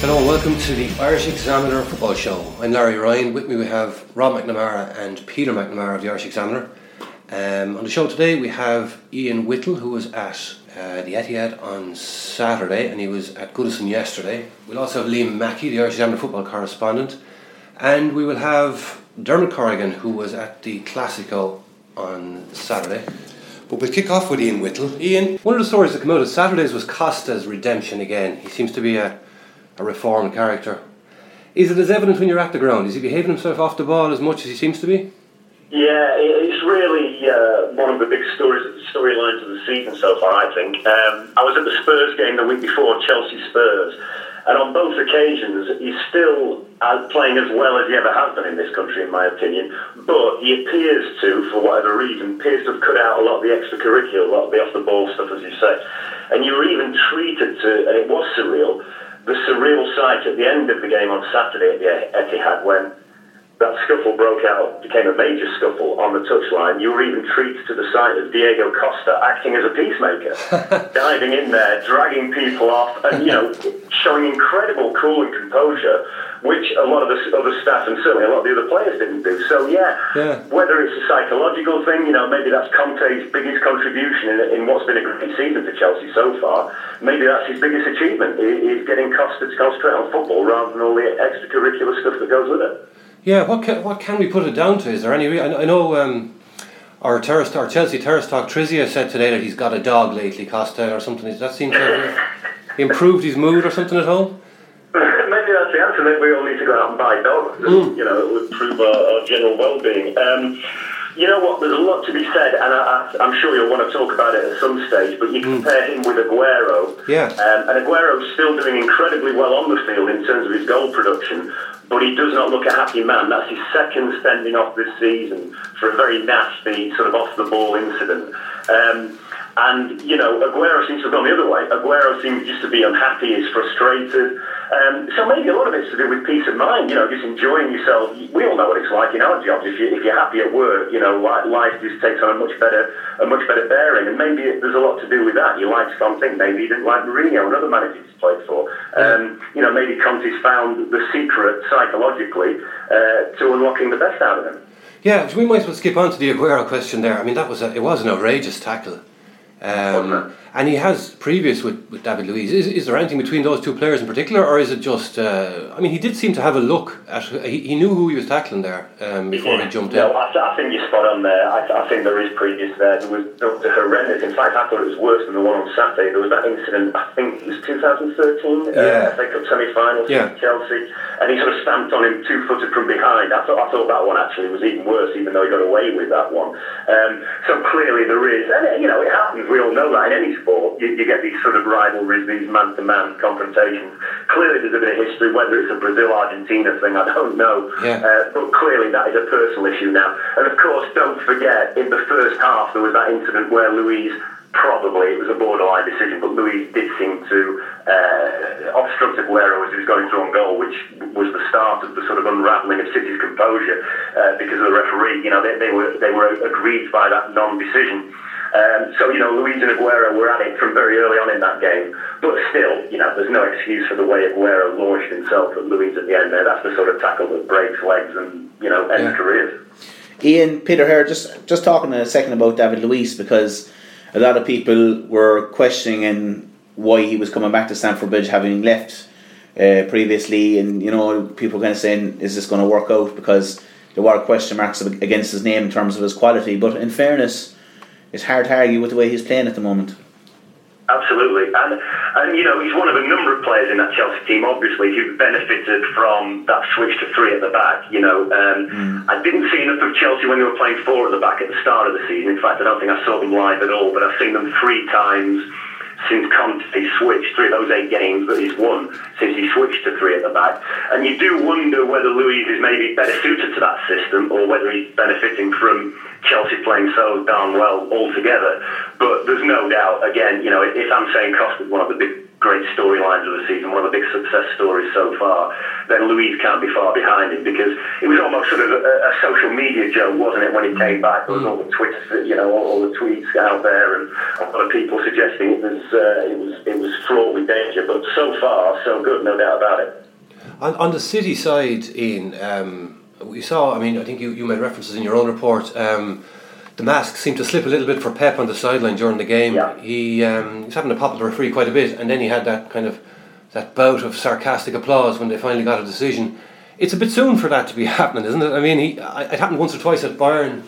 Hello and welcome to the Irish Examiner Football Show. I'm Larry Ryan. With me we have Rob McNamara and Peter McNamara of the Irish Examiner. Um, on the show today we have Ian Whittle who was at uh, the Etihad on Saturday and he was at Goodison yesterday. We'll also have Liam Mackey, the Irish Examiner football correspondent. And we will have Dermot Corrigan who was at the Classico on Saturday. But we'll kick off with Ian Whittle. Ian, one of the stories that came out of Saturdays was Costa's redemption again. He seems to be a a reformed character. Is it as evident when you're at the ground? Is he behaving himself off the ball as much as he seems to be? Yeah, it's really uh, one of the big stories, storylines of the season so far. I think um, I was at the Spurs game the week before, Chelsea Spurs, and on both occasions he's still playing as well as he ever has done in this country, in my opinion. But he appears to, for whatever reason, appears to have cut out a lot of the extracurricular, a lot of the off the ball stuff, as you say. And you were even treated to, and it was surreal the surreal sight at the end of the game on Saturday at the Etihad when that scuffle broke out, became a major scuffle on the touchline. You were even treated to the sight of Diego Costa acting as a peacemaker, diving in there, dragging people off, and you know, showing incredible cool and composure which a lot of the other staff and certainly a lot of the other players didn't do. So yeah, yeah. whether it's a psychological thing, you know, maybe that's Conte's biggest contribution in, in, what's been a great season for Chelsea so far. Maybe that's his biggest achievement is getting Costa to concentrate on football rather than all the extracurricular stuff that goes with it. Yeah, what can, what can we put it down to? Is there any? I, I know. Um, our terrace, our Chelsea terrace talk, Trizia said today that he's got a dog lately, Costa or something. Does that seem to have improved his mood or something at all? Maybe that's the answer. Maybe we all need to go out and buy dogs. Mm. You know, it would improve our, our general well-being. Um, you know what? There's a lot to be said, and I, am sure you'll want to talk about it at some stage. But you mm. compare him with Aguero, yeah, um, and Aguero's still doing incredibly well on the field in terms of his goal production. But he does not look a happy man. That's his second spending off this season for a very nasty sort of off-the-ball incident. Um, and, you know, Aguero seems to have gone the other way. Aguero seems just to be unhappy, is frustrated. Um, so maybe a lot of it's to do with peace of mind, you know, just enjoying yourself. We all know what it's like in our jobs. If, you, if you're happy at work, you know, life just takes on a much better a much better bearing. And maybe it, there's a lot to do with that. You like something, maybe you didn't like Mourinho, another manager he's played for. Um, you know, maybe Conte's found the secret psychologically uh, to unlocking the best out of him. Yeah, we might as well skip on to the Aguero question there. I mean, that was a, it was an outrageous tackle. Um, and he has previous with, with David Luiz. Is, is there anything between those two players in particular, or is it just? Uh, I mean, he did seem to have a look at. He, he knew who he was tackling there um, before yeah. he jumped no, in. I, I, think you're spot on there. I, I, think there is previous there. There was, there was horrendous. In fact, I thought it was worse than the one on Saturday. There was that incident. I think it was 2013. Uh, yeah. Uh, FA Cup semi-final yeah. Chelsea, and he sort of stamped on him two-footed from behind. I thought I thought that one actually was even worse, even though he got away with that one. Um, so clearly there is, and you know, it happens. We all know that in any sport. You, you get these sort of rivalries, these man-to-man confrontations. Clearly, there's a bit of history. Whether it's a Brazil-Argentina thing, I don't know. Yeah. Uh, but clearly, that is a personal issue now. And of course, don't forget, in the first half, there was that incident where Luiz probably it was a borderline decision, but Luiz did seem to uh, obstruct Aguero as he was going through on goal, which was the start of the sort of unravelling of City's composure uh, because of the referee. You know, they, they were they were aggrieved by that non-decision. Um, so, you know, Luiz and Aguero were at it from very early on in that game. But still, you know, there's no excuse for the way Aguero launched himself at Luiz at the end there. That's the sort of tackle that breaks legs and, you know, ends yeah. careers. Ian, Peter here, just, just talking in a second about David Luiz because a lot of people were questioning why he was coming back to Stamford Bridge having left uh, previously and, you know, people kind of saying, is this going to work out? Because there were question marks against his name in terms of his quality. But in fairness, it's hard to argue with the way he's playing at the moment. Absolutely, and and you know he's one of a number of players in that Chelsea team, obviously, who benefited from that switch to three at the back. You know, um, mm. I didn't see enough of Chelsea when they were playing four at the back at the start of the season. In fact, I don't think I saw them live at all, but I've seen them three times since Conte switched through those eight games that he's won since he switched to three at the back. And you do wonder whether Luiz is maybe better suited to that system or whether he's benefiting from Chelsea playing so darn well altogether. But there's no doubt, again, you know, if I'm saying Costa is one of the big great storylines of the season, one of the big success stories so far, then Luiz can't be far behind him because it was almost sort of a, a social media joke, wasn't it, when he came back? There was all the Twitter, you know, all, all, the tweets out there, and a lot of people suggesting it was uh, it was it was fraught with danger. But so far, so good, no doubt about it. On, on the City side, Ian, um, we saw. I mean, I think you, you made references in your own report. Um, the mask seemed to slip a little bit for Pep on the sideline during the game. Yeah. He, um, he was having to pop the referee quite a bit, and then he had that kind of that bout of sarcastic applause when they finally got a decision. It's a bit soon for that to be happening, isn't it? I mean, he, it happened once or twice at Bayern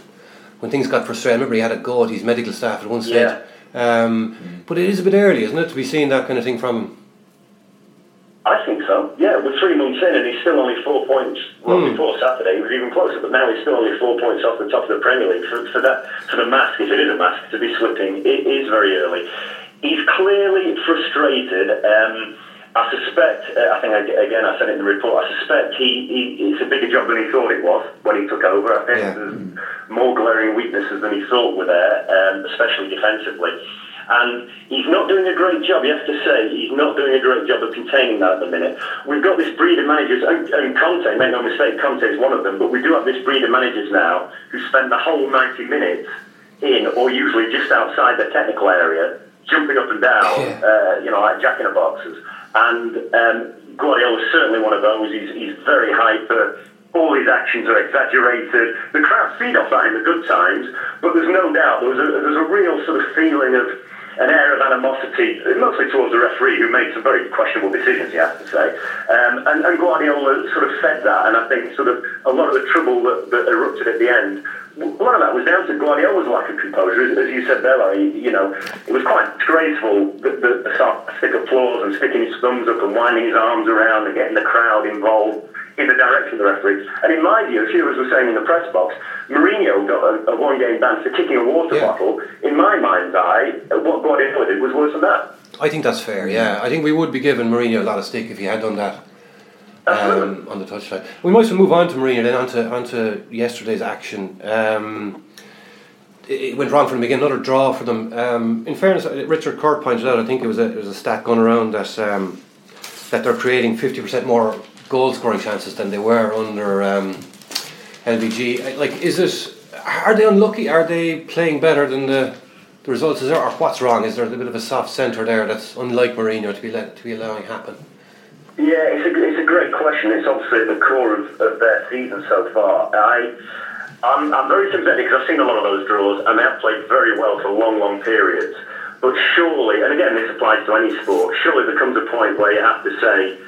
when things got frustrated. I remember he had a go at his medical staff at one stage. Yeah. Um, mm. But it is a bit early, isn't it, to be seeing that kind of thing from him? I think so. Yeah, we're three months in, and he's still only four points. Well, mm. before Saturday, he was even closer, but now he's still only four points off the top of the Premier League. For, for that, for the mask, if it is a mask, to be slipping, it is very early. He's clearly frustrated. Um, I suspect. Uh, I think again, I said it in the report. I suspect he, he, it's a bigger job than he thought it was when he took over. I think yeah. there's more glaring weaknesses than he thought were there, um, especially defensively. And he's not doing a great job, you have to say. He's not doing a great job of containing that at the minute. We've got this breed of managers, and, and Conte, make no mistake, Conte is one of them, but we do have this breed of managers now who spend the whole 90 minutes in, or usually just outside the technical area, jumping up and down, uh, you know, like jack in a boxes. And um, Guardiola is certainly one of those. He's, he's very hyper all his actions are exaggerated. The crowd feed off that in the good times, but there's no doubt there's a, there's a real sort of feeling of an air of animosity, mostly towards the referee, who made some very questionable decisions, you have to say. Um, and, and, Guardiola sort of fed that, and I think sort of a lot of the trouble that, that erupted at the end, a lot of that was down to Guardiola's lack of composure. As you said Larry, you know, it was quite graceful the, the, the sarcastic applause and sticking his thumbs up and winding his arms around and getting the crowd involved in the direction of the referee. And in my view, as you were saying in the press box, Mourinho got a, a one game ban for kicking a water yeah. bottle. In my mind's eye, what Guardiola did was worse than that. I think that's fair, yeah. I think we would be giving Mourinho a lot of stick if he had done that. Um, on the touchline. We might as well move on to Mourinho then onto onto yesterday's action. Um, it went wrong from the beginning. Another draw for them. Um, in fairness, Richard Kirk pointed out. I think it was a it was a stat going around that um, that they're creating fifty percent more goal scoring chances than they were under um, LVG. Like, is it? Are they unlucky? Are they playing better than the the results? Is there, or what's wrong? Is there a bit of a soft centre there that's unlike Mourinho to be let to be allowing happen? Yeah, it's a, it's a great question. It's obviously the core of, of their season so far. I, I'm, I'm very sympathetic because I've seen a lot of those draws and they have played very well for long, long periods. But surely, and again, this applies to any sport, surely there comes a point where you have to say,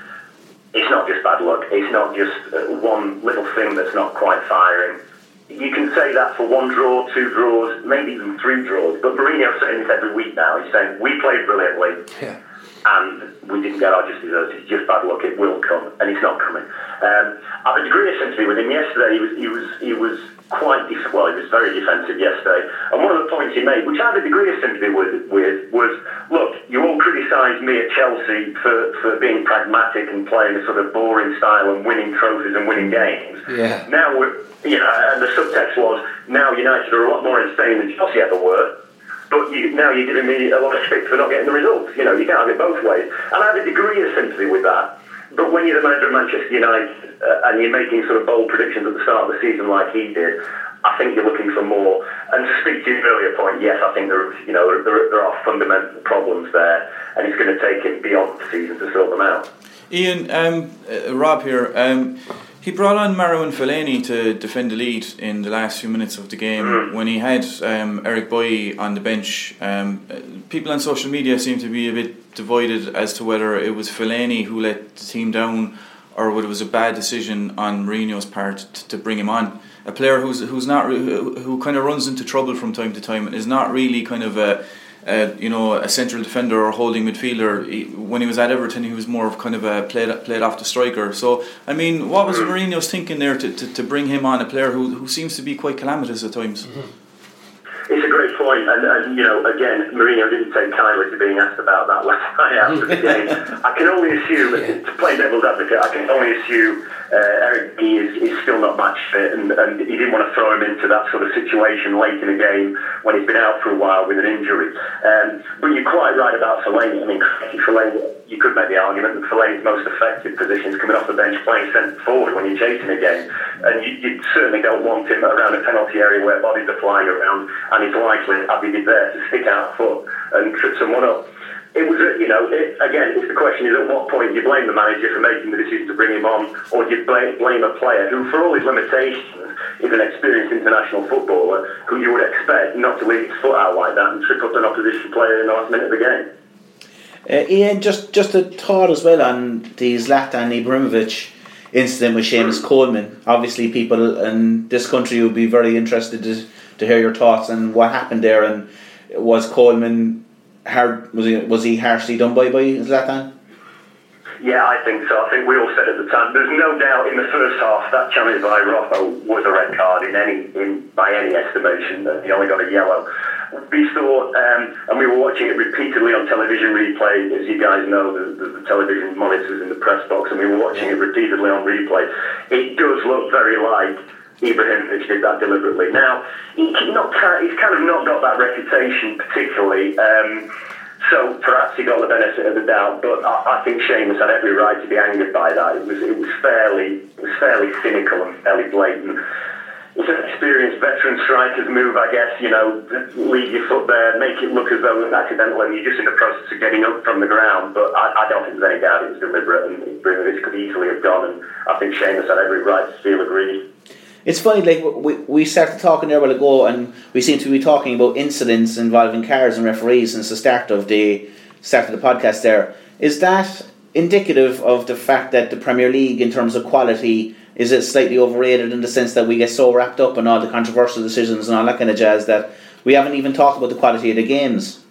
it's not just bad luck. It's not just uh, one little thing that's not quite firing. You can say that for one draw, two draws, maybe even three draws. But Mourinho's saying this every week now. He's saying we played brilliantly, yeah. And we didn't get our just desserts. It's just bad luck. It will come, and it's not coming. Um, I have a degree of sympathy with him. Yesterday, he was he was he was quite def- well. He was very defensive yesterday, and one of the points he made, which I have a degree of sympathy with, with was, look, you all criticised me at Chelsea for, for being pragmatic and playing a sort of boring style and winning trophies and winning games. Yeah. Now we're, you know, and the subtext was now United are a lot more insane than Chelsea ever were. But you, now you're giving me a lot of stick for not getting the results. You know, you can't have it both ways. And I have a degree of sympathy with that. But when you're the manager of Manchester United uh, and you're making sort of bold predictions at the start of the season like he did, I think you're looking for more. And to speak to your earlier point, yes, I think there, you know, there, there are fundamental problems there, and it's going to take him beyond the season to sort them out. Ian, um, uh, Rob here. Um, he brought on Marouane Fellaini to defend the lead in the last few minutes of the game mm. when he had um, Eric Bailly on the bench. Um, people on social media seem to be a bit divided as to whether it was Fellaini who let the team down or whether it was a bad decision on Mourinho's part to, to bring him on. A player who's who's not who, who kind of runs into trouble from time to time and is not really kind of a uh, you know, a central defender or holding midfielder. He, when he was at Everton, he was more of kind of a played played off the striker. So, I mean, what was Mourinho's thinking there to, to, to bring him on a player who, who seems to be quite calamitous at times? Mm-hmm. It's a great point, and, and you know, again, Mourinho didn't take kindly to being asked about that last night after the game. I can only assume, to play devil's advocate, I can only assume uh, Eric B is, is still not match fit, and, and he didn't want to throw him into that sort of situation late in the game when he's been out for a while with an injury. Um, but you're quite right about Fellaini. I mean, Fellaini, you could make the argument that Fellaini's most effective position is coming off the bench playing centre forward when you're chasing a game, and you, you certainly don't want him around a penalty area where bodies are flying around, and likely, as he did there, to stick out foot and trip someone up it was, you know, it, again, the question is at what point do you blame the manager for making the decision to bring him on, or do you blame, blame a player who, for all his limitations, is an experienced international footballer who you would expect not to leave his foot out like that and trip up an opposition player in the last minute of the game. Uh, Ian, just just a thought as well on the Zlatan Ibrahimovic incident with Seamus. Coleman. Obviously, people in this country would be very interested to, to hear your thoughts and what happened there and was Coleman hard was he was he harshly done by by Zlatan? Yeah, I think so. I think we all said at the time. There's no doubt in the first half that challenge by was a red card in any in by any estimation. That he only got a yellow. We thought, um, and we were watching it repeatedly on television replay. As you guys know, the, the, the television monitors in the press box, and we were watching it repeatedly on replay. It does look very like Ibrahimovic did that deliberately. Now, he's, not, he's kind of not got that reputation particularly. Um, so perhaps he got the benefit of the doubt, but I, I think Seamus had every right to be angered by that. It was it was fairly it was fairly cynical and fairly blatant. It's an experienced veteran striker's move, I guess. You know, leave your foot there, make it look as though it's accidental, and you're just in the process of getting up from the ground. But I, I don't think there's any doubt it was deliberate, and could easily have gone. And I think Seamus had every right to feel aggrieved. It's funny, like we, we started talking there a while ago, and we seem to be talking about incidents involving cars and referees since the start of the start of the podcast. There is that indicative of the fact that the Premier League, in terms of quality, is it slightly overrated in the sense that we get so wrapped up in all the controversial decisions and all that kind of jazz that we haven't even talked about the quality of the games.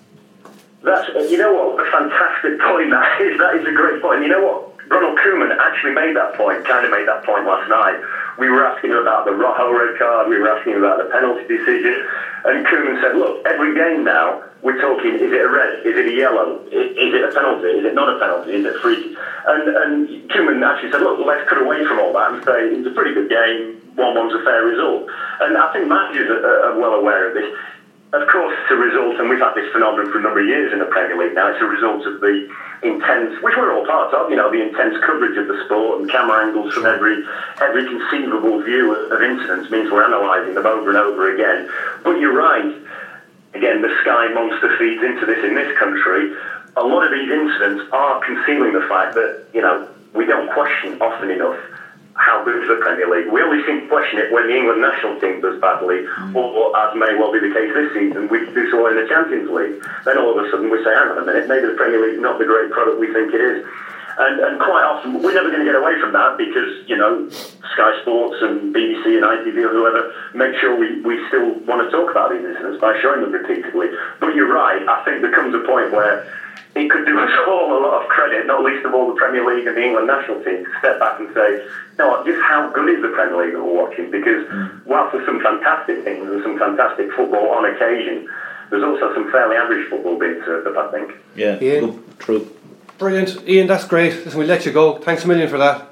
That's uh, you know what a fantastic point that is. That is a great point. You know what Ronald Koeman actually made that point. Kind of made that point last night we were asking about the Rojo red card, we were asking about the penalty decision, and Koeman said, look, every game now, we're talking, is it a red, is it a yellow, is it a penalty, is it not a penalty, is it free? And, and Koeman actually said, look, let's cut away from all that and say, it's a pretty good game, 1-1's a fair result. And I think managers are, are well aware of this of course, it's a result, and we've had this phenomenon for a number of years in the Premier League now, it's a result of the intense, which we're all part of, you know, the intense coverage of the sport and camera angles from every every conceivable view of incidents means we're analysing them over and over again. But you're right, again, the Sky monster feeds into this in this country. A lot of these incidents are concealing the fact that, you know, we don't question often enough how good is the Premier League. We only seem to question it when the England national team does badly, mm. or, as may well be the case this season, we do so in the Champions League. Then all of a sudden we say, hang on a minute, maybe the Premier League is not the great product we think it is. And, and quite often, we're never going to get away from that because, you know, Sky Sports and BBC and ITV or whoever make sure we, we still want to talk about these incidents by showing them repeatedly. But you're right, I think there comes a point where it could do us all a lot of credit, not least of all the Premier League and the England national team, to step back and say, you no, just how good is the Premier League that we're watching? Because mm. whilst there's some fantastic things and some fantastic football on occasion, there's also some fairly average football being served up, I think. Yeah, Ian, true. Brilliant. Ian, that's great. Listen, we'll let you go. Thanks a million for that.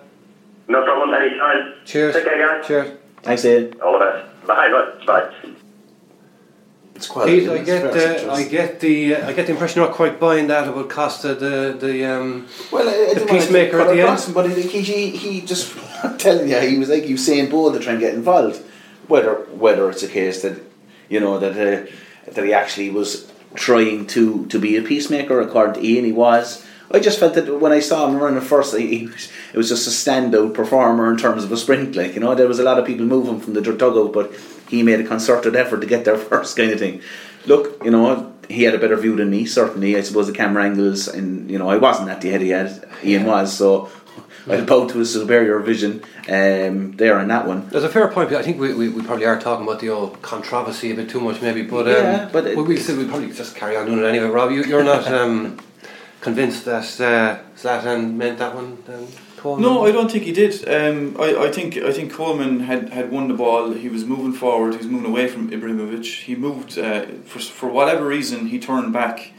No problem, anytime. Cheers. Take care, guys. Cheers. Thanks, Ian. All the best. Bye, bye. Bye. It's quite. Pete, I get, uh, I get the, uh, I get the impression you're not quite buying that about Costa, the the um, well, I, I the peacemaker at the end. but he, he, he just I'm telling you, he was like Usain Bolt trying to try and get involved. Whether whether it's a case that you know that uh, that he actually was trying to to be a peacemaker, according to Ian, he was. I just felt that when I saw him running first, he, was, it was just a standout performer in terms of a sprint. Like you know, there was a lot of people moving from the dugout, but he made a concerted effort to get there first, kind of thing. Look, you know, he had a better view than me. Certainly, I suppose the camera angles, and you know, I wasn't at the Etihad. Ian was, so I'll bow to his superior vision um, there on that one. There's a fair point. I think we, we, we probably are talking about the old controversy a bit too much, maybe. But um, Yeah, but we, we'll, we'll probably just carry on doing it anyway. Rob, you, you're not um, convinced that uh, Zlatan meant that one? Then, Coleman? No, I don't think he did. Um, I, I think I think Coleman had, had won the ball. He was moving forward. He was moving away from Ibrahimovic. He moved uh, for for whatever reason. He turned back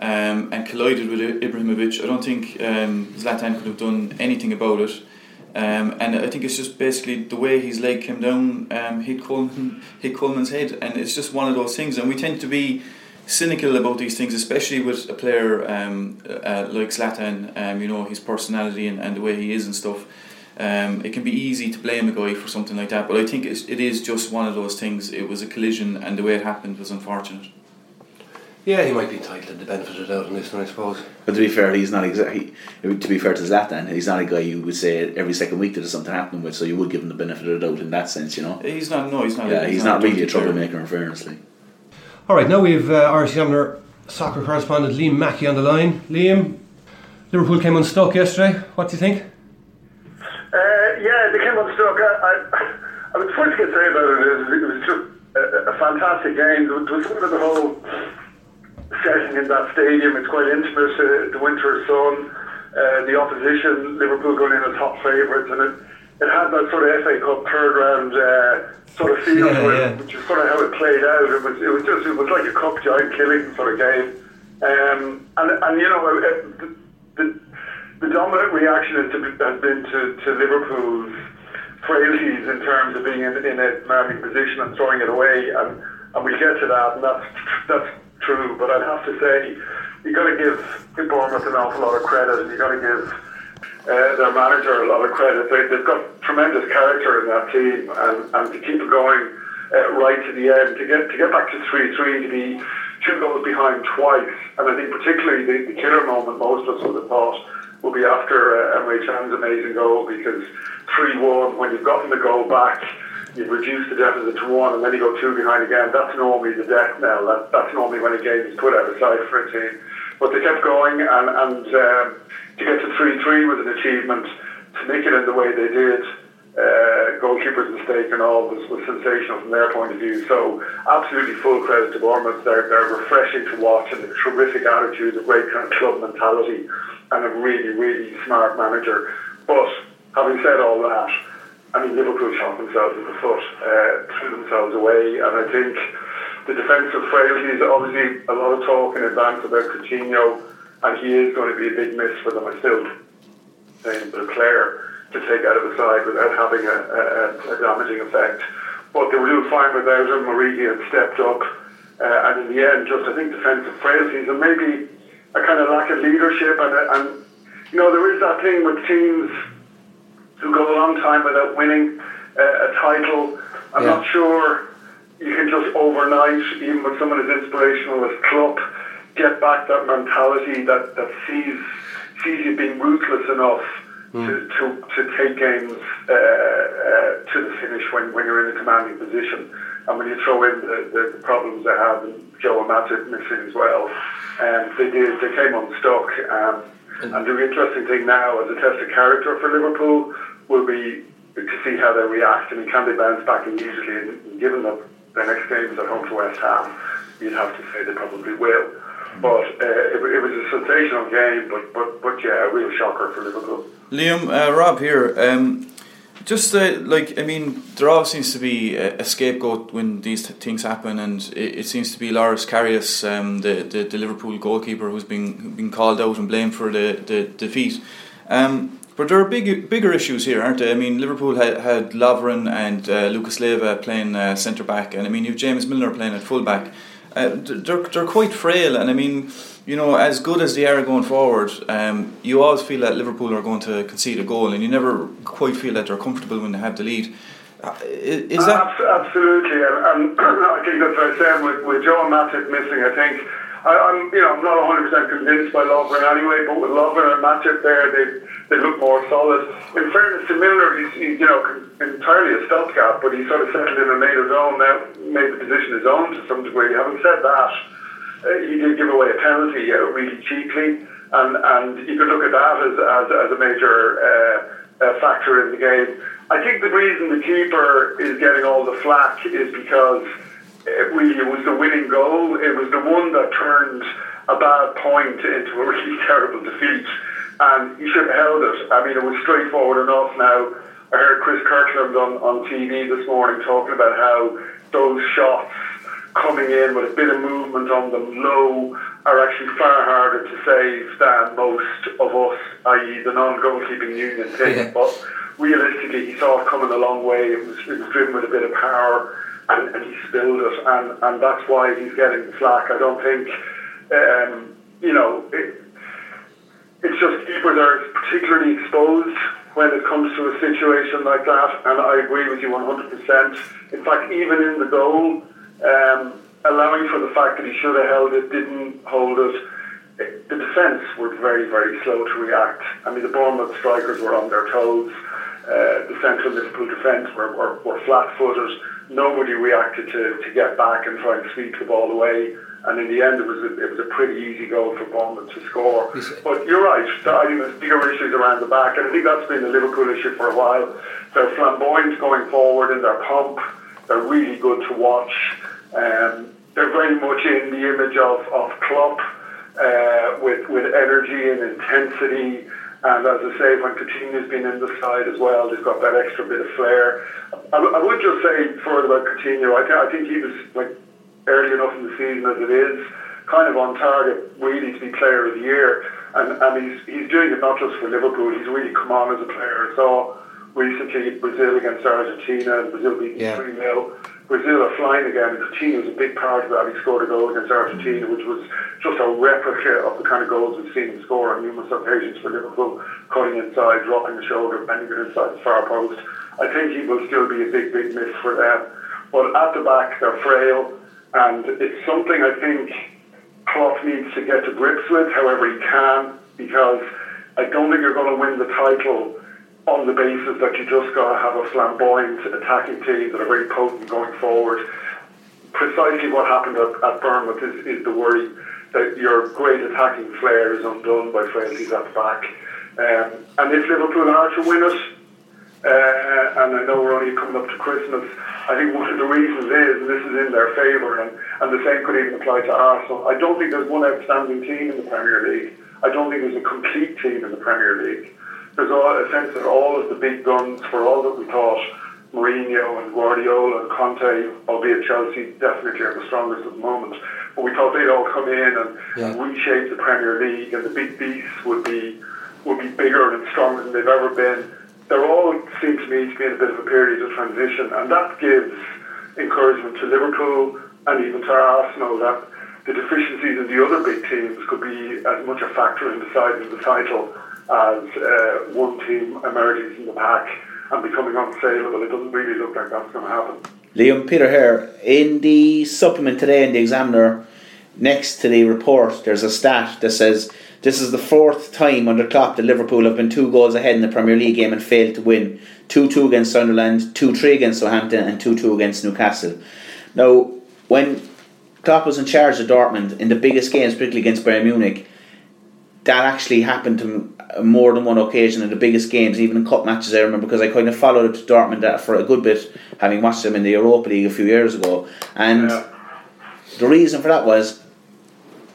um, and collided with Ibrahimovic. I don't think um, Zlatan could have done anything about it. Um, and I think it's just basically the way his leg came down, um, hit Coleman, hit Coleman's head, and it's just one of those things. And we tend to be cynical about these things, especially with a player um, uh, like Zlatan. Um, you know his personality and, and the way he is and stuff. Um, it can be easy to blame a guy for something like that, but I think it's, it is just one of those things. It was a collision, and the way it happened was unfortunate. Yeah, he might be entitled to the benefit of the doubt on this one, I suppose. But to be fair, he's not exactly. To be fair to Zlatan, he's not a guy you would say every second week that there's something happening with. So you would give him the benefit of the doubt in that sense, you know. He's not. No, he's not. Yeah, he's not really a troublemaker. In fairness, like. All right, now we've uh, Irish Examiner soccer correspondent Liam Mackey on the line. Liam, Liverpool came unstuck yesterday. What do you think? Uh, yeah, they came unstuck. I, I, I was first to say about it is it was just a, a fantastic game. It was sort of the whole setting in that stadium. It's quite intimate. Uh, the winter sun, uh, the opposition, Liverpool going in as top favourites, and it, it had that sort of FA Cup third round uh, sort of feel Yeah, to it, yeah. which is sort of how it played out. It was it was just it was like a cup giant killing sort of game. Um, and and you know uh, the, the the dominant reaction has, to, has been to, to Liverpool's frailties in terms of being in, in a commanding position and throwing it away, and, and we'll get to that, and that's that's true. But I'd have to say you got to give give Bournemouth an awful lot of credit, and you got to give uh, their manager a lot of credit. They, they've got tremendous character in that team, and, and to keep it going uh, right to the end, to get to get back to three three, to be two goals behind twice, and I think particularly the, the killer moment most of us would have thought will be after uh, Emre Can's amazing goal because three one when you've gotten the goal back. You reduce the deficit to one, and then you go two behind again. That's normally the death knell. That, that's normally when a game is put out of sight for a team. But they kept going, and, and um, to get to 3 3 was an achievement. To make it in the way they did, uh, goalkeeper's mistake and all was, was sensational from their point of view. So, absolutely full credit to Bournemouth. They're, they're refreshing to watch and a terrific attitude, a great kind of club mentality, and a really, really smart manager. But having said all that, I mean, Liverpool shot themselves in the foot, uh, threw themselves away, and I think the defensive frailties, obviously a lot of talk in advance about Coutinho, and he is going to be a big miss for them. I still think the player to take out of the side without having a, a, a damaging effect. But they were doing fine without him. Origi had stepped up, uh, and in the end, just I think defensive frailties and maybe a kind of lack of leadership. And, and you know, there is that thing with teams who go a long time without winning uh, a title. I'm Yeah. not sure you can just overnight, even with someone as inspirational as Klopp, get back that mentality that, that sees sees you being ruthless enough to, to, to take games uh, uh, to the finish when, when you're in a commanding position. And when you throw in the, the, the problems they have, and Joe and Matip missing as well, um, they did. They came unstuck. Um, and the interesting thing now, as a test of character for Liverpool, will be to see how they react. I mean, can they bounce back immediately? And given that their next game is at home to West Ham, you'd have to say they probably will. But uh, it, it was a sensational game, but, but, but yeah, a real shocker for Liverpool. Liam, uh, Rob here. Um, just uh, like I mean, there always seems to be a, scapegoat when these th- things happen, and it, it seems to be Loris Karius, um, the, the the Liverpool goalkeeper, who's been been called out and blamed for the the defeat. Um, but there are big, bigger issues here, aren't there? I mean, Liverpool had, had Lovren and uh, Lucas Leiva playing uh, centre back, and I mean, you've James Milner playing at full back. Uh, they're, they're quite frail, and I mean, you know, as good as they are going forward, um, you always feel that Liverpool are going to concede a goal, and you never quite feel that they're comfortable when they have the lead. Uh, is that Abs- absolutely? And, and I think that's what I said with, with Joel Matip missing. I think I, I'm, you know, I'm not 100 percent convinced by Lovren anyway. But with Lovren and Matip there, they they look more solid. In fairness to Milner, he's, he's you know entirely a stopgap, but he sort of settled in and made his own now, made the position his own to some degree. Having said that, uh, he did give away a penalty uh, really cheaply. and and you could look at that as as, as a major uh, uh, factor in the game. I think the reason the keeper is getting all the flack is because it really it was the winning goal. It was the one that turned a bad point into a really terrible defeat, and he should have held it. I mean, it was straightforward enough. Now, I heard Chris Kirkland on, on TV this morning talking about how those shots coming in with a bit of movement on them low are actually far harder to save than most of us, i.e., the non-goalkeeping union thing. Yeah. But realistically, he saw it coming a long way. It was, it was driven with a bit of power, and, and he spilled it, and, and that's why he's getting the slack. I don't think, um, you know, it, it's just keepers are particularly exposed when it comes to a situation like that, and I agree with you 100%. In fact, even in the goal, um, allowing for the fact that he should have held it, didn't hold it. The defence were very, very slow to react. I mean, the Bournemouth strikers were on their toes. Uh, the central Liverpool defence were, were, were flat-footed. Nobody reacted to, to get back and try and sweep the ball away. And in the end, it was a, it was a pretty easy goal for Bournemouth to score. But you're right. I think there's bigger issues around the back, and I think that's been a Liverpool issue for a while. They're flamboyant going forward in their pump. They're really good to watch. Um, they're very much in the image of, of Klopp uh, with, with energy and intensity. And as I say, when Coutinho's been in the side as well, they've got that extra bit of flair. I, I would just say further about Coutinho, I, th- I think he was like early enough in the season as it is, kind of on target really to be player of the year. And, and he's, he's doing it not just for Liverpool, he's really come on as a player. So recently Brazil against Argentina, and Brazil beat yeah. 3 0. Brazil are flying again, Coutinho was a big part of that. He scored a goal against Argentina, which was just a replica of the kind of goals we've seen him score on numerous occasions for Liverpool, cutting inside, dropping the shoulder, bending it inside the far post. I think he will still be a big, big miss for them. But at the back, they're frail, and it's something I think Klopp needs to get to grips with, however he can, because I don't think you're going to win the title on the basis that you just got to have a flamboyant attacking team that are very potent going forward. Precisely what happened at, at Bournemouth is, is the worry that your great attacking flair is undone by frailties at the back. Um, and if Liverpool are to win it, uh, and I know we're only coming up to Christmas, I think one of the reasons is, and this is in their favour, and, and the same could even apply to Arsenal, I don't think there's one outstanding team in the Premier League. I don't think there's a complete team in the Premier League there's a sense that all of the big guns, for all that we thought Mourinho and Guardiola and Conte, albeit Chelsea definitely are the strongest at the moment, but we thought they'd all come in and, yeah. reshape the Premier League, and the big beasts would be would be bigger and stronger than they've ever been. They're all seem to me to be in a bit of a period of transition, and that gives encouragement to Liverpool and even to Arsenal that the deficiencies in the other big teams could be as much a factor in deciding the title as uh, one team emerges from the pack and becoming unsaleable. It doesn't really look like that's going to happen. Liam Peter here. In the supplement today in the Examiner, next to the report, there's a stat that says this is the fourth time under Klopp that Liverpool have been two goals ahead in the Premier League game and failed to win. 2 2 against Sunderland, 2 3 against Southampton, and 2 2 against Newcastle. Now, when Klopp was in charge of Dortmund in the biggest games, particularly against Bayern Munich, that actually happened to uh, more than one occasion in the biggest games, even in cup matches. I remember because I kind of followed up to Dortmund uh, for a good bit, having watched them in the Europa League a few years ago, and yeah. the reason for that was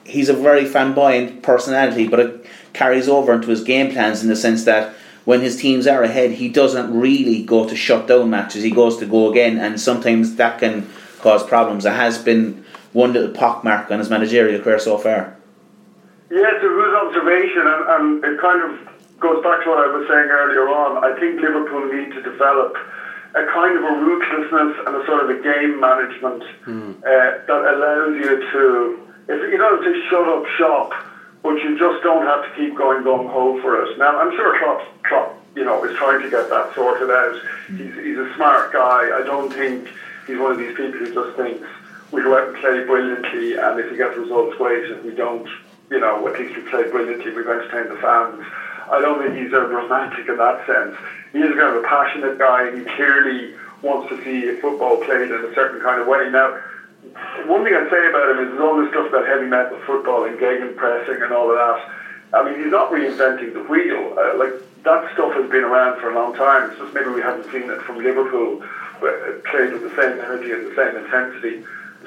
he's a very flamboyant personality, but it carries over into his game plans in the sense that when his teams are ahead, he doesn't really go to shut down matches. He goes to go again, and sometimes that can cause problems. It has been one little pockmark on his managerial career so far. Yeah, it's a good observation, and, and it kind of goes back to what I was saying earlier on. I think Liverpool need to develop a kind of a ruthlessness and a sort of a game management mm. uh, that allows you to, if you don't to shut up shop, but you just don't have to keep going gung ho for it. Now, I'm sure Klopp, Klopp, you know, is trying to get that sorted out. He's, he's a smart guy. I don't think he's one of these people who just thinks we go out and play brilliantly, and if we get results, great. If we don't, you know, at least we played brilliantly, we've entertained the fans. I don't think he's a romantic in that sense. He is kind of a passionate guy and he clearly wants to see football played in a certain kind of way. Now, one thing I'd say about him is all this stuff about heavy metal football and gegenpressing and all of that. I mean, he's not reinventing the wheel. Uh, like that stuff has been around for a long time. It's just maybe we haven't seen it from Liverpool, uh, played with the same energy and the same intensity.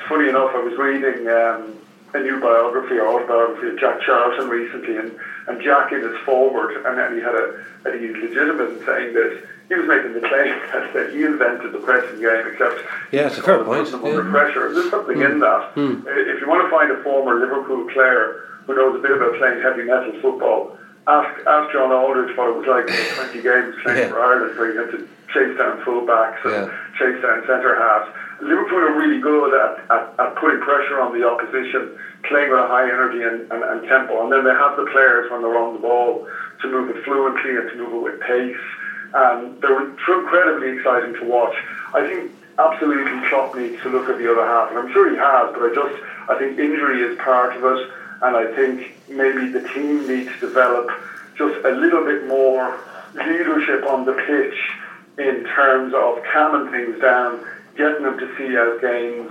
Funny enough, I was reading um, a new biography or autobiography of Jack Charlton recently, and, and Jack in his forward, and then he had a, and he's legitimate in saying this. He was making the claim that, he invented the pressing game, except yeah, it's a fair point. Under pressure, there's something mm. in that. Mm. If you want to find a former Liverpool player who knows a bit about playing heavy metal football, ask ask John Aldridge what it was like in 20 games playing yeah. for Ireland, where you had to chase down fullbacks and yeah. chase down centre halves. Liverpool are really good at, at, at, putting pressure on the opposition, playing with a high energy and, and, and, tempo, and then they have the players when they're on the ball to move it fluently and to move it with pace. And they were incredibly exciting to watch. I think absolutely Klopp needs to look at the other half, and I'm sure he has, but I just I think injury is part of it, and I think maybe the team needs to develop just a little bit more leadership on the pitch in terms of calming things down, getting them to see out games,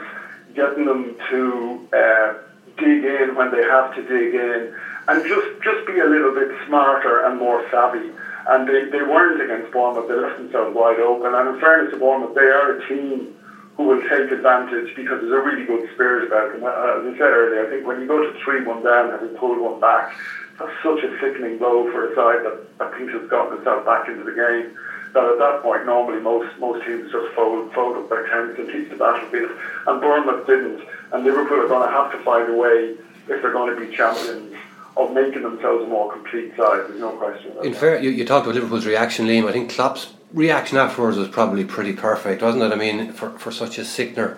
getting them to uh, dig in when they have to dig in, and just, just be a little bit smarter and more savvy. And they, they weren't against Bournemouth, they left themselves wide open. And in fairness to Bournemouth, they are a team who will take advantage because there's a really good spirit about them. Uh, as I said earlier, I think when you go to 3 1 down, having pulled one back, that's such a sickening blow for a side that, that thinks it's gotten itself back into the game that at that point normally most most teams just fold fold up their tents and teach the battlefield. And Bournemouth didn't. And Liverpool are going to have to find a way if they're going to be champions of making themselves a more complete side. There's no question. In fair, you, you talked about Liverpool's reaction, Liam. I think Klopp's reaction afterwards was probably pretty perfect, wasn't it? I mean, for, for such a sickener,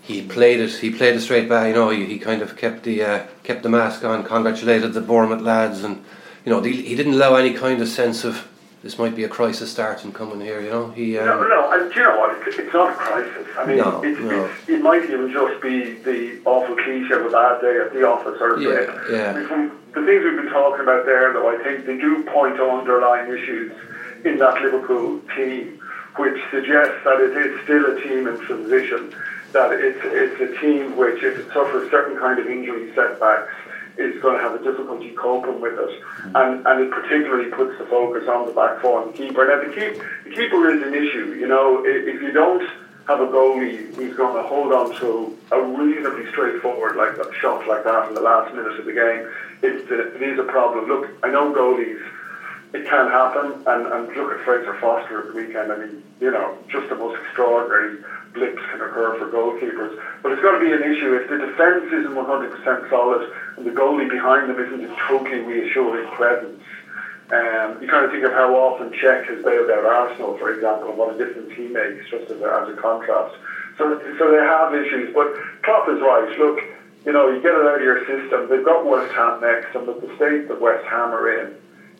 he played it. He played it straight back. You know, he, he kind of kept the uh, kept the mask on, congratulated the Bournemouth lads, and you know, he, he didn't allow any kind of sense of this might be a crisis starting coming here. You know, he. Um, no, no, and do you know what? It's, it's not a crisis. I mean, no, it's, no. It's, it might even just be the awful cliche of a bad day at the office or yeah, yeah. I mean, from the things we've been talking about there, though, I think they do point to underlying issues in that Liverpool team, which suggests that it is still a team in transition. That it's it's a team which, if it suffers certain kind of injury setbacks is going to have a difficulty coping with it. And, and it particularly puts the focus on the back four and the keeper. Now, the, keep, the keeper is an issue. You know, if, if you don't have a goalie who's going to hold on to a reasonably straightforward like a shot like that in the last minute of the game, it's, it is a problem. Look, I know goalies, it can happen, and, and look at Fraser Forster at the weekend. I mean, you know, just the most extraordinary blips can occur for goalkeepers. But it's got to be an issue if the defence isn't 100% solid and the goalie behind them isn't a totally reassuring presence. Um, you kind of think of how often Cech has bailed out Arsenal, for example, and what a difference he makes, just as a, as a contrast. So, so they have issues. But Klopp is right. Look, you know, you get it out of your system. They've got West Ham next, and with the state that West Ham are in,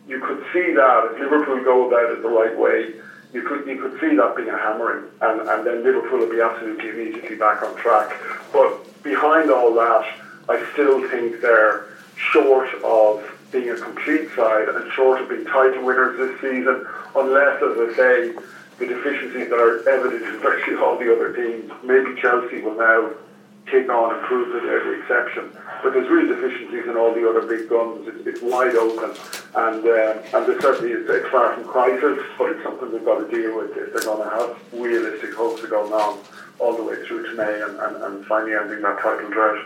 you could see that if Liverpool go about it the right way, you could you could see that being a hammering, and, and then Liverpool will be absolutely immediately back on track. But behind all that, I still think they're short of being a complete side and short of being title winners this season, unless, as I say, the deficiencies that are evident in virtually all the other teams. Maybe Chelsea will now take on and prove that they're exception. But there's real deficiencies in all the other big guns. It's, it's wide open, and uh, and there certainly is it's far from crisis, but it's something they've got to deal with if they're going to have realistic hopes of going on all the way through to May and, and, and finally ending that title drought.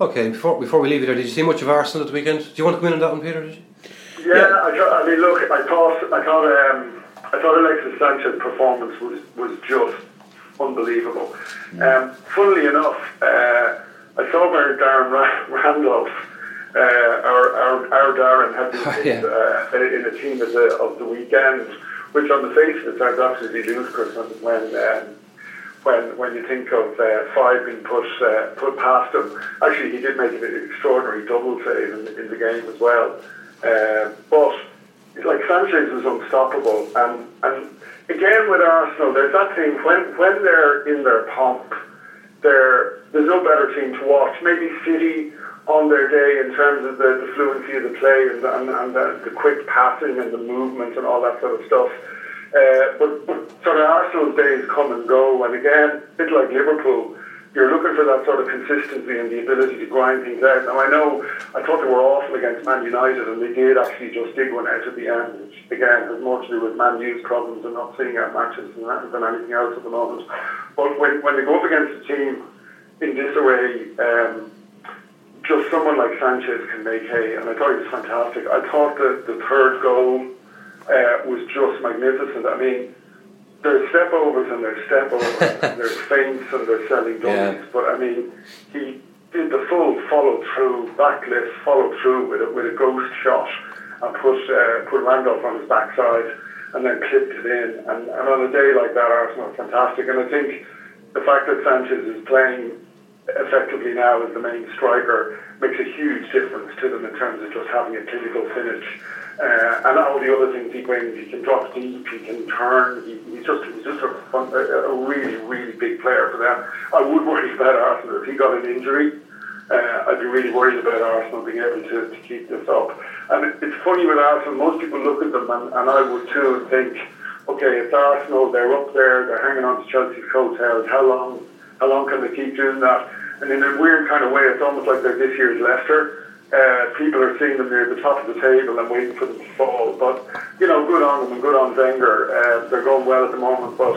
Okay, before before we leave it there, did you see much of Arsenal at the weekend? Do you want to come in on that one, Peter? Yeah, yeah. I, I, mean, look, I thought I thought um, I thought Alexis Sanchez's performance was was just unbelievable. Um, funnily enough, uh, I saw where Darren Randolph, uh, our, our, our Darren, had been oh, yeah. uh, in a team of the, of the weekend, which on the face of it sounds absolutely ludicrous when um, when when you think of uh, five being put uh, put past him. Actually, he did make an extraordinary double save in, in the game as well. Uh, but like Sanchez was unstoppable, and and again with Arsenal, there's that thing when when they're in their pomp, there there's no better team to watch. Maybe City on their day in terms of the, the fluency of the play and, and, and the, the, quick passing and the movement and all that sort of stuff. Uh, but, but sort of Arsenal's days come and go, and again, a bit like Liverpool, you're looking for that sort of consistency and the ability to grind things out. Now, I know I thought they were awful against Man United, and they did actually just dig one out at the end, which again has more to do with Man U's problems and not seeing out matches than, than anything else at the moment. But when, when they go up against a team in this array, um, just someone like Sanchez can make hay, and I thought he was fantastic. I thought that the third goal uh, was just magnificent. I mean, there's step overs and there's step overs, and there's feints and there's selling dummies. Yeah. But I mean, he did the full follow through, backless follow through with a, with a ghost shot and put uh, put Randolph on his backside and then clipped it in. And, and on a day like that, Arsenal fantastic. And I think the fact that Sanchez is playing effectively now as the main striker makes a huge difference to them in terms of just having a clinical finish. Uh, and all the other things he brings, he can drop deep, he can turn. He, he's just he's just a, fun, a, a, really really big player for them. I would worry about Arsenal if he got an injury. Uh, I'd be really worried about Arsenal being able to, to keep this up. And it's funny with Arsenal. Most people look at them, and, and I would too, and think, okay, it's Arsenal. They're up there. They're hanging on to Chelsea's coattails. How long? How long can they keep doing that? And in a weird kind of way, it's almost like they're this year's Leicester uh, people are seeing them near the top of the table and waiting for them to fall. But, you know, good on them and good on Wenger. Uh, they're going well at the moment, but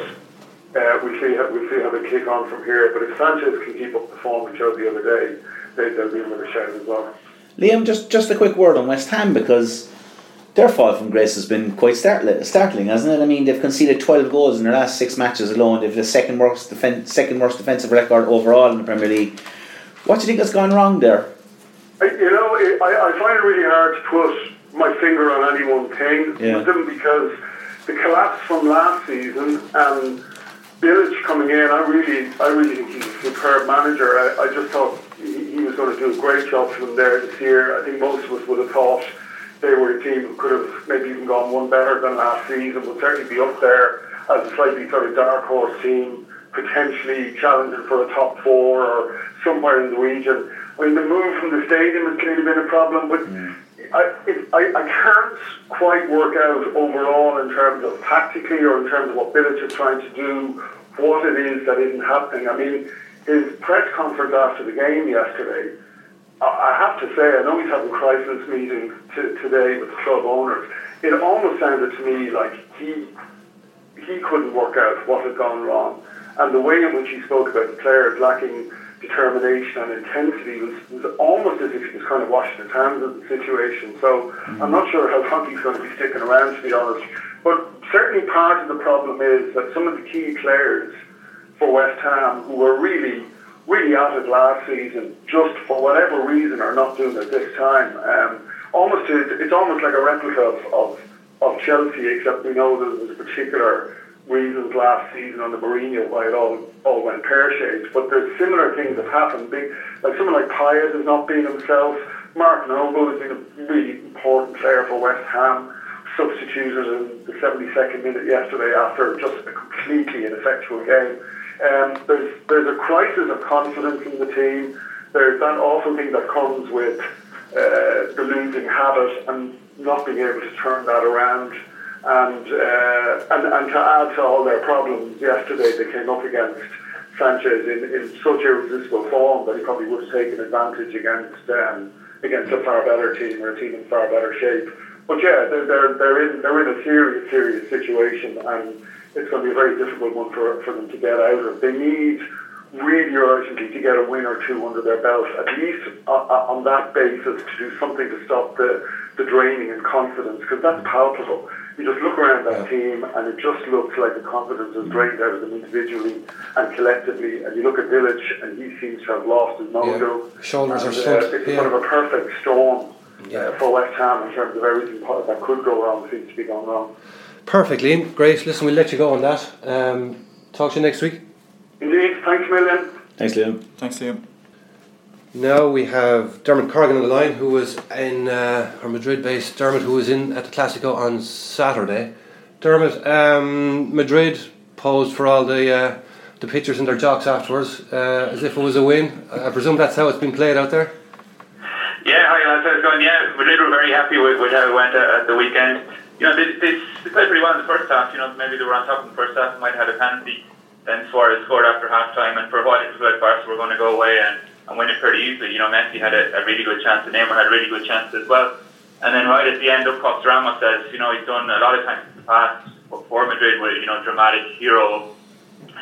uh, we'll, see how, we'll see how they kick on from here. But if Sanchez can keep up the form we showed the other day, they, they'll be in with a shout as well. Liam, just, just a quick word on West Ham because their fall from grace has been quite startling, hasn't it? I mean, they've conceded 12 goals in their last six matches alone. They've the second worst, defen- second worst defensive record overall in the Premier League. What do you think has gone wrong there? You know, I, I find it really hard to put my finger on any one thing yeah. with them because the collapse from last season and Bilic coming in, I really, I really think he's a superb manager. I, I just thought he, he was going to do a great job for them there this year. I think most of us would have thought they were a team who could have maybe even gone one better than last season, would certainly be up there as a slightly sort of dark horse team, potentially challenging for a top four or somewhere in the region. I mean, the move from the stadium has clearly been a problem, but mm. I, it, I, I can't quite work out overall in terms of tactically or in terms of what Bilic is trying to do, what it is that isn't happening. I mean, his press conference after the game yesterday, I have to say, I know he's having crisis meetings t- today with club owners. It almost sounded to me like he he couldn't work out what had gone wrong, and the way in which he spoke about the players lacking determination and intensity was, was almost as if he was kind of washing his hands of the situation. So. I'm not sure how long he's going to be sticking around, to be honest. But certainly part of the problem is that some of the key players for West Ham who were really, really at it last season, just for whatever reason are not doing it this time. Um, almost it's almost like a replica of, of, of Chelsea, except we know there was particular reasons last season on the Mourinho why it all all went pear shaped. But there's similar things that happened. Big like someone like Payet has not been himself. Mark Noble has been a really important player for West Ham. Substituted in the 72nd minute yesterday after just a completely ineffectual game. Um, there's there's a crisis of confidence in the team. There's that awful thing that comes with uh, the losing habit and not being able to turn that around. And, uh, and, and to add to all their problems, yesterday they came up against Sanchez in, in such irresistible form that he probably would have taken advantage against um, against a far better team or a team in far better shape. But yeah, they're, they're, they're, in, they're in a serious, serious situation and it's going to be a very difficult one for, for them to get out of. They need really urgently to get a win or two under their belt, at least uh, uh on that basis to do something to stop the, the draining in confidence because that's palpable you just look around that team and it just looks like the confidence is drained out of them individually and collectively. And you look at Bilic, and he seems to have lost his mojo. Yeah. Shoulders and, are uh, It's yeah. of a perfect storm uh, for West Ham in terms of everything that could go wrong seems to be going wrong. Perfect, Liam. Great. Listen, we'll let you go on that. Um, talk to you next week. Indeed. Thanks, million. Thanks, Liam. Thanks, Liam. Now we have Dermot Corrigan on the line, who was in uh, our Madrid-based Dermot, who was in at the Clasico on Saturday. Dermot, um, Madrid posed for all the uh, the pictures in their jocks afterwards, uh, as if it was a win. I presume that's how it's been played out there. Yeah, hi lads, how's it going? Yeah, Madrid were very happy with, with how it went at the weekend. You know, they, they, they played pretty well in the first half. You know, maybe they were on top in the first half, might have had a penalty then Suarez scored after half time, and for a while it was like Barca were going to go away and, and win it pretty easily. You know, Messi had a, a really good chance, and Neymar had a really good chance as well. And then right at the end, up pops Ramos says, you know, he's done a lot of times in the past for Madrid with, you know, dramatic hero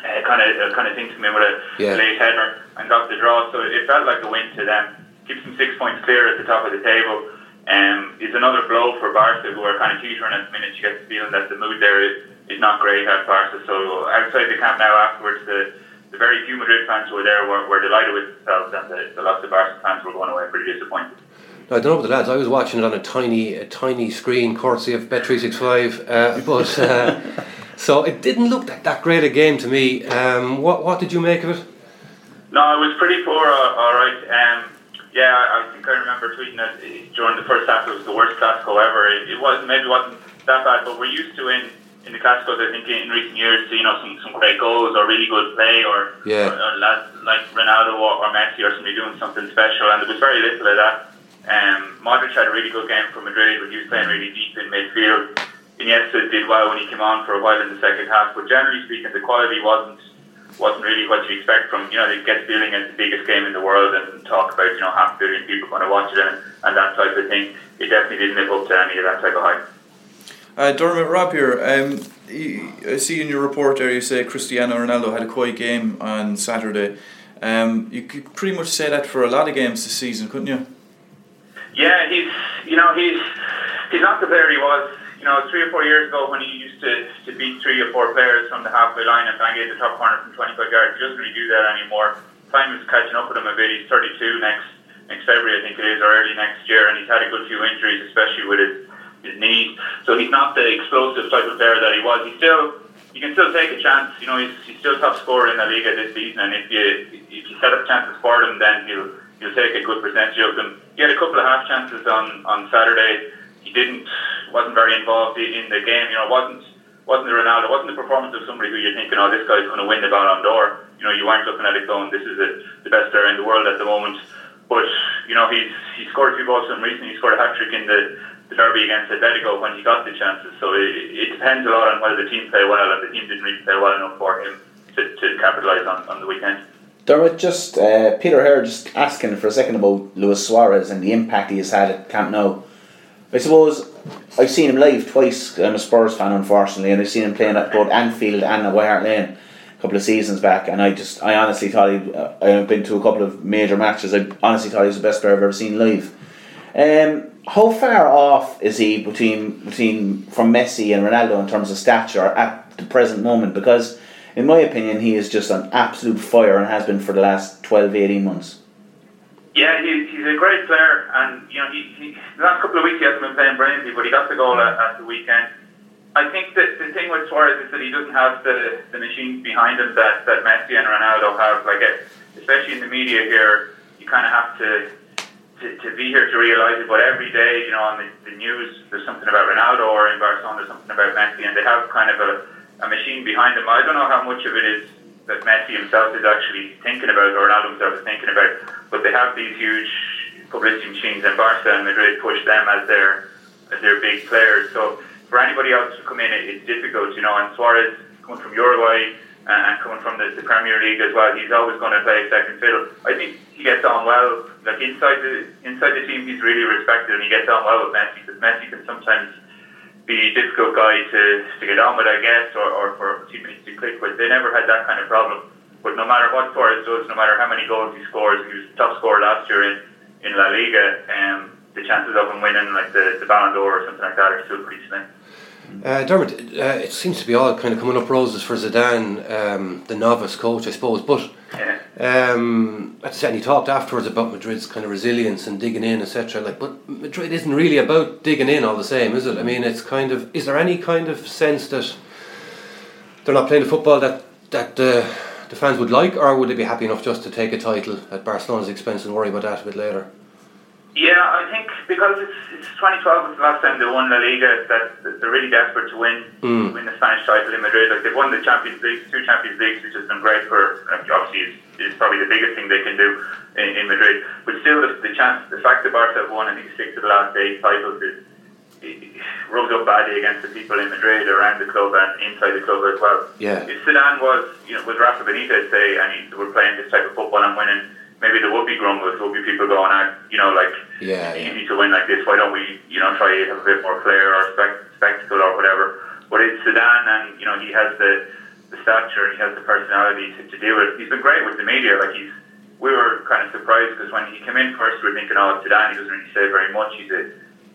uh, kind of uh, kind of thing to me with a Yeah. late header and got the draw. So it felt like a win to them. Keeps them six points clear at the top of the table. Um, is another blow for Barca, who are kind of teetering at the minute. You get the feeling that the mood there is, is not great at Barca. So outside the camp now, afterwards, the, the very few Madrid fans who were there were, were delighted with themselves, and the, the lots of Barca fans were going away pretty disappointed. I don't know about the lads. I was watching it on a tiny, a tiny screen, courtesy of Bet365. Uh, but uh, so it didn't look like that great a game to me. Um, what what did you make of it? No, it was pretty poor, all, all right. Um, yeah, I, think I remember tweeting that during the first half it was the worst Clasico ever. It, it wasn't, maybe wasn't that bad, but we're used to in, in the Clasicos, I think, in recent years, to, you know, some, some great goals or really good play or, Yeah. or, or lads like Ronaldo or, or Messi or somebody doing something special, and there was very little of that. Um, Modric had a really good game for Madrid, but he was playing really deep in midfield. Iniesta did well when he came on for a while in the second half, but generally speaking, the quality wasn't wasn't really what you expect from you know they get billing as the biggest game in the world and talk about you know half a billion people going to watch it and, and that type of thing. It definitely didn't live up to any of that type of hype. Uh, Dermot Rob here. Um, you, I see in your report there you say Cristiano Ronaldo had a quiet game on Saturday. Um, you could pretty much say that for a lot of games this season, couldn't you? Yeah, he's you know he's he's not the player he was. You know, three or four years ago when he used to, to beat three or four players from the halfway line and bang it the top corner from 25 yards, he doesn't really do that anymore. Time is catching up with him a bit. He's 32 next next February, I think it is, or early next year, and he's had a good few injuries, especially with his his knees. So he's not the explosive type of player that he was. He's still you can still take a chance. You know, he's, he's still top scorer in the Liga this season, and if you if you set up chances for him, then he'll he'll take a good percentage of them. He had a couple of half chances on on Saturday. He didn't wasn't very involved in, the game. You know, it wasn't wasn't the Ronaldo, wasn't the performance of somebody who you're thinking, oh, this guy's going to win the Ballon d'Or. You know, you weren't looking at it going, this is the, the best player in the world at the moment. But you know, he's he scored a few goals him recently. He scored a hat trick in the, the derby against Atletico when he got the chances. So it, it depends a lot on whether the team play well, and the team didn't really play well enough for him to, to capitalise on, on the weekend. Dermot, just uh, Peter Hare just asking for a second about Luis Suarez and the impact he has had at Camp Nou. I suppose I've seen him live twice. I'm a Spurs fan, unfortunately, and I've seen him playing at both Anfield and at White Hart Lane a couple of seasons back. And I just, I honestly thought he. Uh, I've been to a couple of major matches. I honestly thought he was the best player I've ever seen live. Um, how far off is he between between from Messi and Ronaldo in terms of stature at the present moment? Because in my opinion, he is just an absolute fire and has been for the last 12, 18 months. Yeah, he, he's a great player, and you know, he, he the last couple of weeks he hasn't been playing brilliantly, but he got the goal at, at the weekend. I think that the thing with Suarez is that he doesn't have the, the machines behind him that, that Messi and Ronaldo have. Like, it, especially in the media here, you kind of have to, to to be here to realise it. But every day, you know, on the, the news, there's something about Ronaldo, or in Barcelona, there's something about Messi, and they have kind of a, a machine behind them. I don't know how much of it is that Messi himself is actually thinking about, or Ronaldo himself is thinking about, but they have these huge publicity machines, and Barca and Madrid push them as their as their big players. So for anybody else to come in, it, it's difficult, you know. And Suarez coming from Uruguay and coming from the, the Premier League as well, he's always going to play second fiddle. I think he gets on well. Like inside the inside the team, he's really respected, and he gets on well with Messi because Messi can sometimes be difficult guy to, to get on with, I guess, or, or for teammates to click with. They never had that kind of problem. But no matter what Suarez does, no matter how many goals he scores, he was top scorer last year in, in La Liga. Um, the chances of him winning like the, the Ballon d'Or or something like that are still pretty slim. Uh, Dermot, uh, it seems to be all kind of coming up roses for Zidane, um, the novice coach, I suppose. But Yeah. um, said, he talked afterwards about Madrid's kind of resilience and digging in, etc. Like, but Madrid isn't really about digging in all the same, is it? I mean, it's kind of. Is there any kind of sense that they're not playing the football that that uh, the fans would like, or would they be happy enough just to take a title at Barcelona's expense and worry about that a bit later? Yeah, I think because it's, it's 2012 was the last time they won La Liga that, they're really desperate to win Mm. win the Spanish title in Madrid. Like they've won the Champions League, two Champions Leagues, which has been great for like, obviously is, is probably the biggest thing they can do in, in Madrid. But still, the, the chance, the fact that Barca have won, I think six of the last eight titles is rubs up badly against the people in Madrid around the club and inside the club as well. Yeah. If Zidane was, you know, with Rafa Benitez say, and he, we're playing this type of football and winning, maybe there would be grumbles, there would be people going out, you know, like Yeah, yeah. easy to win like this. Why don't we, you know, try to have a bit more flair or spec- spectacle or whatever? But it's Zidane, and you know, he has the the stature, he has the personality to, to deal with. He's been great with the media. Like he's, we were kind of surprised because when he came in first, we were thinking, oh, Zidane, he doesn't really say very much. He's a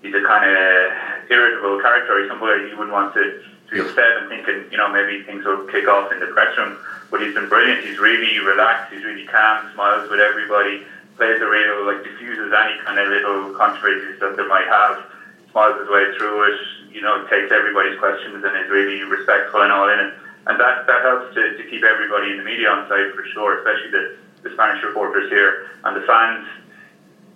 he's a kind of irritable character. He's somebody you wouldn't want to, to be and thinking, you know, maybe things will kick off in the press room. But he's been brilliant. He's really relaxed. He's really calm. Smiles with everybody. Plays a real like diffuses any kind of little controversies that they might have. Smiles his way through it. You know, takes everybody's questions and is really respectful and all in it. And that that helps to, to keep everybody in the media on side for sure, especially the, the Spanish reporters here and the fans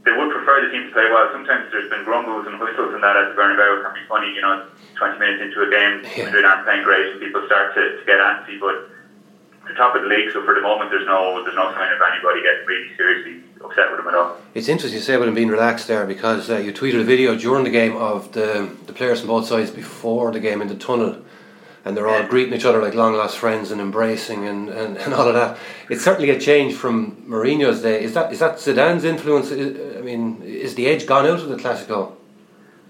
they would prefer the team to play well. Sometimes there's been grumbles and whistles and that at the Bernabeu. It can be funny, you know, 20 minutes into a game, Yeah. Madrid aren't playing great and people start to, to get antsy. But the top of the league, so for the moment, there's no there's no sign of anybody getting really seriously upset with them at all. It's interesting you say about him being relaxed there because uh, you tweeted a video during the game of the the players from both sides before the game in the tunnel, and they're all greeting each other like long lost friends and embracing and, and, and all of that. It's certainly a change from Mourinho's day. Is that is that Zidane's influence? I mean, is the edge gone out of the Clasico?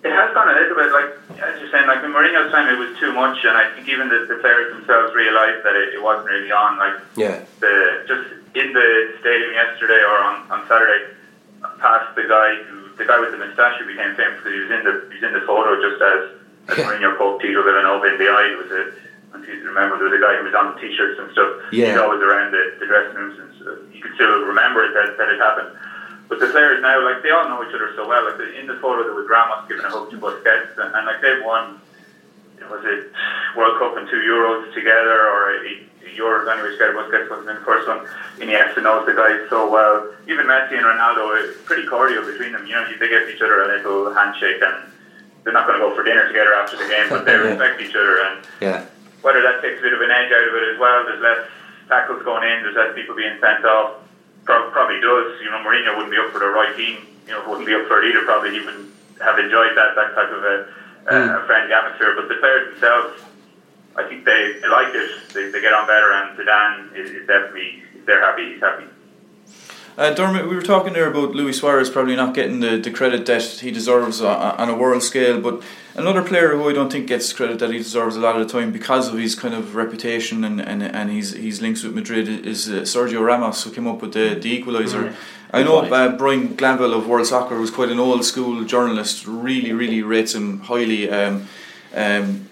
It has gone a little bit, like as you're saying, like in Mourinho's time, it was too much, and I think even the, the players themselves realised that it, it wasn't really on. Like Yeah, the just in the stadium yesterday or on, on Saturday, past the guy who the guy with the moustache who became famous because he was in the he was in the photo just as Yeah. Mourinho poked Tito Vilanova in the eye. It was a if you remember there was a guy who was on the t-shirts and stuff. Yeah. He's always around the, the dressing rooms and so you could still remember it that, that it happened. But the players now, like they all know each other so well. Like in the photo, there was Ramos giving a hug to Busquets, and, and like they've won was it World Cup and two Euros together, or a, a Euros anyway. Scared Busquets wasn't in the first one. Iniesta knows the guys so well. Even Messi and Ronaldo, it's pretty cordial between them. You know, they give each other a little handshake, and they're not going to go for dinner together after the game, but they respect each other. And yeah, whether that takes a bit of an edge out of it as well, there's less tackles going in, there's less people being sent off. Pro- probably does. You know, Mourinho wouldn't be up for the right team. You know, wouldn't be up for it either. Probably he wouldn't have enjoyed that that type of a, a hmm. friendly atmosphere. But the players themselves, I think they, they like it. They, they get on better, and Zidane is, is definitely they're happy. He's happy. Uh, Dermot, we were talking there about Luis Suarez probably not getting the, the credit that he deserves on, on a world scale, but another player who I don't think gets credit that he deserves a lot of the time because of his kind of reputation and, and, and his, his links with Madrid is uh, Sergio Ramos, who came up with the, the equaliser. I know uh, Brian Glanville of World Soccer, who's quite an old school journalist, really, really rates him highly. Um, um,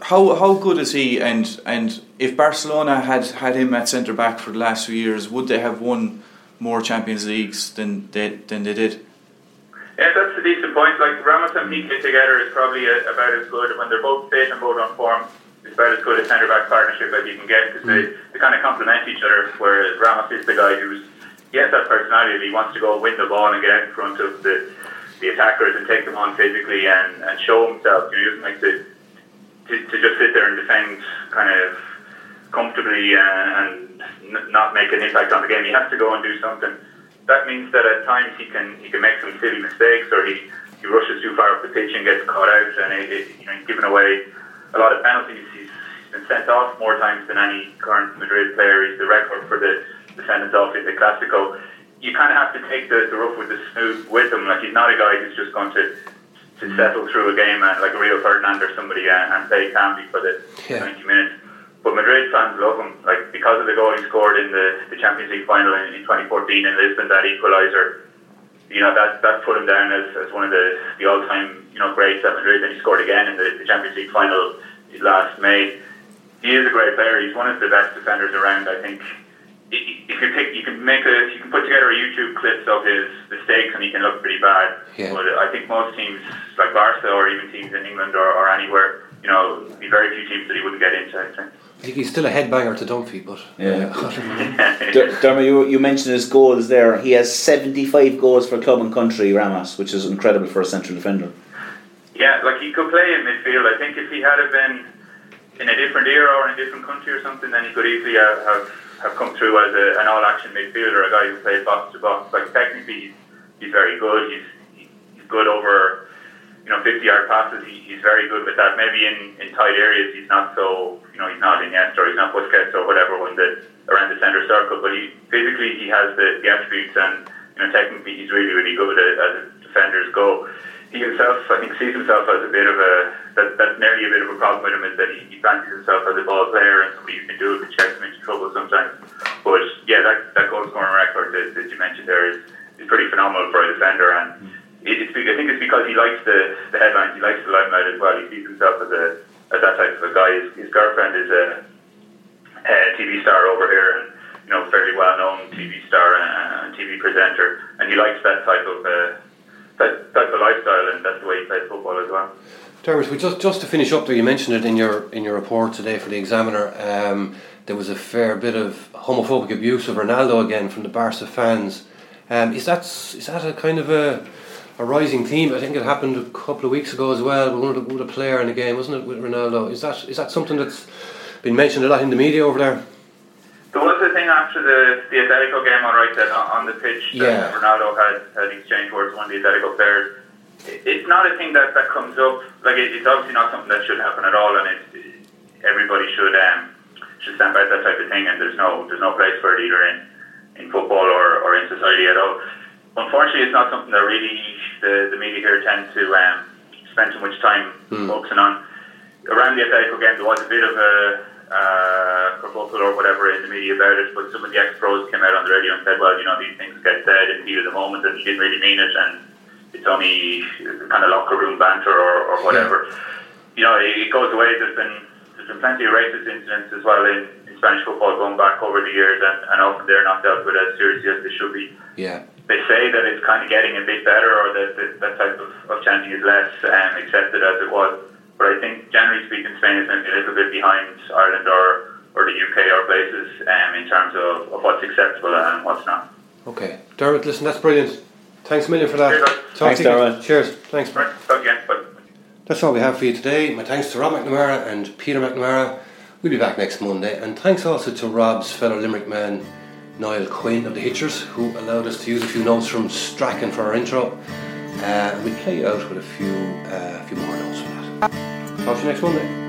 how how good is he? And and if Barcelona had had him at centre back for the last few years, would they have won more Champions Leagues than they than they did? Yeah, that's a decent point. Like Ramos and Piqué together is probably a, about as good when they're both fit and both on form. It's about as good a centre back partnership as you can get because they, mm. they kind of complement each other. Whereas Ramos is the guy who's he has that personality. He wants to go win the ball and get out in front of the the attackers and take them on physically and, and show himself. You know, he doesn't like to, to to just sit there and defend kind of comfortably uh, and n- not make an impact on the game. He has to go and do something. That means that at times he can he can make some silly mistakes or he, he rushes too far up the pitch and gets caught out and it, it, you know he's given away a lot of penalties. He's, he's been sent off more times than any current Madrid player. He's the record for the, the sentence off in the Clasico. You kind of have to take the, the rough with the smooth with him. Like he's not a guy who's just going to to settle through a game and, like a Rio Ferdinand or somebody and, and play calmly for the Yeah. 90 minutes. But Madrid fans love him, like because of the goal he scored in the, the Champions League final in, in 2014 in Lisbon, that equaliser. You know that that put him down as, as one of the, the all time you know greats at Madrid. And he scored again in the, the Champions League final last May. He is a great player. He's one of the best defenders around. I think. If you pick, you can make a, you can put together a YouTube clips of his mistakes, and he can look pretty bad. Yeah. But I think most teams, like Barca or even teams in England or, or anywhere, you know, be very few teams that he wouldn't get into. I think. I think he's still a headbanger to Dunphy, but Yeah. Uh, Der- Dermot, you, you mentioned his goals there. He has 75 goals for club and country, Ramos, which is incredible for a central defender. Yeah, like he could play in midfield. I think if he had have been in a different era or in a different country or something, then he could easily have have, have come through as a, an all-action midfielder, a guy who played box to box. Like technically, he's, he's very good. He's he's good over you know, 50 yard passes, he, he's very good with that. Maybe in, in tight areas, he's not so, you know, he's not Iniesta or he's not Busquets or whatever when the, around the centre circle, but he physically he has the, the attributes and, you know, technically he's really, really good as, as defenders go. He himself, I think, sees himself as a bit of a, that, that's nearly a bit of a problem with him is that he, he fancies himself as a ball player and somebody who can do it, but checks him into trouble sometimes. But yeah, that, that goal scoring record that, that you mentioned there is, is pretty phenomenal for a defender and it's, I think it's because he likes the, the headlines, he likes the limelight as well. He sees himself as a as that type of a guy. His, his girlfriend is a, a TV star over here, and you know, fairly well known TV star and, TV presenter, and he likes that type of uh, that type of lifestyle, and that's the way he plays football as well. Dermot, we just just to finish up there, you mentioned it in your in your report today for the Examiner. Um, there was a fair bit of homophobic abuse of Ronaldo again from the Barca fans. Um, is that is that a kind of a a rising theme. I think it happened a couple of weeks ago as well. With one of the, with a player in the game, wasn't it, with Ronaldo? Is that is that something that's been mentioned a lot in the media over there? There was a thing after the the Atletico game, all right, that on the pitch, yeah. Ronaldo had had exchanged words with one of the Atletico players. It's not a thing that, that comes up. Like it, it's obviously not something that should happen at all, and it, everybody should um, should stand by that type of thing. And there's no there's no place for it either in in football or, or in society at all unfortunately, it's not something that really the, the media here tend to um, spend too much time mm. focusing on. Around the Atletico game, there was a bit of a uh, kerfuffle or whatever in the media about it, but some of the ex-pros came out on the radio and said, well, you know, these things get said in the heat of the moment and he didn't really mean it and it's only kind of locker room banter or, or whatever. Yeah. You know, it, it goes away. There's been there's been plenty of racist incidents as well in, in Spanish football going back over the years, and, and often they're not dealt with as seriously as they should be. Yeah they say that it's kind of getting a bit better or that, that, that type of, of chanting is less um, accepted as it was. But I think, generally speaking, Spain is maybe a little bit behind Ireland or, or the UK or places um, in terms of, of what's acceptable and what's not. Okay. Dermot, listen, that's brilliant. Thanks a million for that. Cheers, Thanks, Dermot. Cheers. Thanks. Right, talk again. Bye. That's all we have for you today. My thanks to Rob McNamara and Peter McNamara. We'll be back next Monday. And thanks also to Rob's fellow Limerick man, Niall Quinn of the Hitchers, who allowed us to use a few notes from Strachan for our intro. Uh, we play out with a few, uh, a few more notes from that. Talk to you next Monday.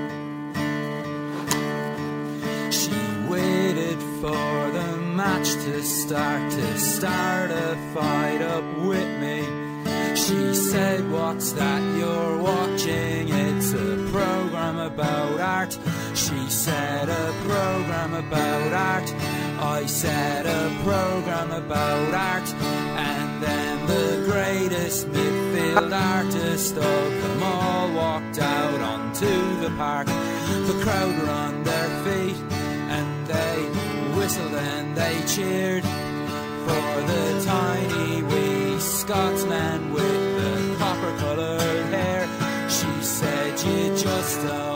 She waited for the match to start to start a fight up with me. She said, What's that you're watching? It's a program about art. She said, A program about art. I said a program about art, and then the greatest midfield artist of them all walked out onto the park. The crowd were on their feet, and they whistled and they cheered for the tiny wee Scotsman with the copper coloured hair. She said, You just don't